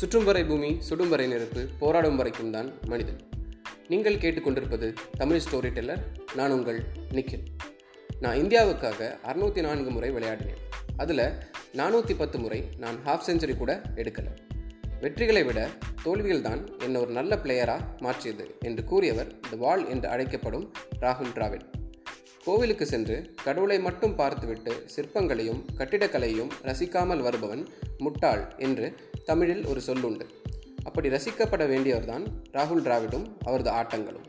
சுற்றும் வரை பூமி சுடும் வரை நெருப்பு போராடும் வரைக்கும் தான் மனிதன். நீங்கள் கேட்டுக்கொண்டிருப்பது தமிழ் ஸ்டோரி டெல்லர் நான் உங்கள் நிக்கில். நான் இந்தியாவுக்காக அறுநூற்றி நான்கு முறை விளையாடினேன். அதில் நானூற்றி பத்து முறை நான் ஹாஃப் செஞ்சுரி கூட எடுக்கலை. வெற்றிகளை விட தோல்விகள் தான் என்னை ஒரு நல்ல பிளேயராக மாற்றியது என்று கூறியவர் த வால் என்று அழைக்கப்படும் ராகுல் டிராவிட். கோவிலுக்கு சென்று கடவுளை மட்டும் பார்த்துவிட்டு சிற்பங்களையும் கட்டிடக்கலையும் ரசிக்காமல் வருபவன் முட்டாள் என்று தமிழில் ஒரு சொல்லுண்டு. அப்படி ரசிக்கப்பட வேண்டியவர்தான் ராகுல் டிராவிடும் அவரது ஆட்டங்களும்.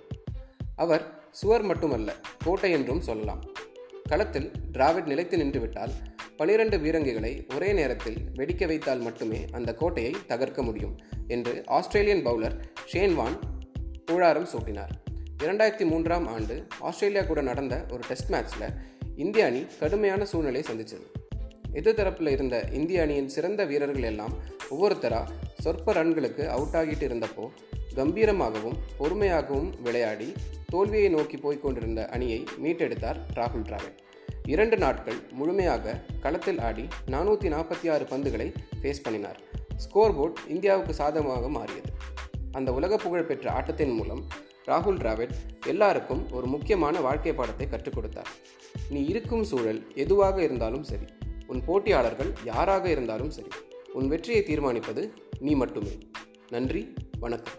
அவர் சுவர் மட்டுமல்ல கோட்டை என்றும் சொல்லலாம். களத்தில் டிராவிட் நிலைத்து நின்றுவிட்டால் பனிரெண்டு வீரங்கிகளை ஒரே நேரத்தில் வெடிக்க வைத்தால் மட்டுமே அந்த கோட்டையை தகர்க்க முடியும் என்று ஆஸ்திரேலியன் பவுலர் ஷேன் வான் புழாரம் சூட்டினார். இரண்டாயிரத்தி மூன்றாம் ஆண்டு ஆஸ்திரேலியா கூட நடந்த ஒரு டெஸ்ட் மேட்ச்சில் இந்திய அணி கடுமையான சூழ்நிலையை சந்திச்சது. எதிர்தரப்பில் இருந்த இந்திய அணியின் சிறந்த வீரர்கள் எல்லாம் ஒவ்வொருத்தரா சொற்ப ரன்களுக்கு அவுட் ஆகிட்டு இருந்தப்போ கம்பீரமாகவும் பொறுமையாகவும் விளையாடி தோல்வியை நோக்கி போய்க் கொண்டிருந்த அணியை மீட்டெடுத்தார் ராகுல் டிராவிட். இரண்டு நாட்கள் முழுமையாக களத்தில் ஆடி நானூற்றி நாற்பத்தி ஆறு பந்துகளை ஃபேஸ் பண்ணினார். ஸ்கோர் போர்ட் இந்தியாவுக்கு சாதகமாக மாறியது. அந்த உலக புகழ்பெற்ற ஆட்டத்தின் மூலம் ராகுல் டிராவிட் எல்லாருக்கும் ஒரு முக்கியமான வாழ்க்கை பாடத்தை கற்றுக் கொடுத்தார். நீ இருக்கும் சூழல் எதுவாக இருந்தாலும் சரி உன் போட்டியாளர்கள் யாராக இருந்தாலும் சரி உன் வெற்றியை தீர்மானிப்பது நீ மட்டுமே. நன்றி வணக்கம்.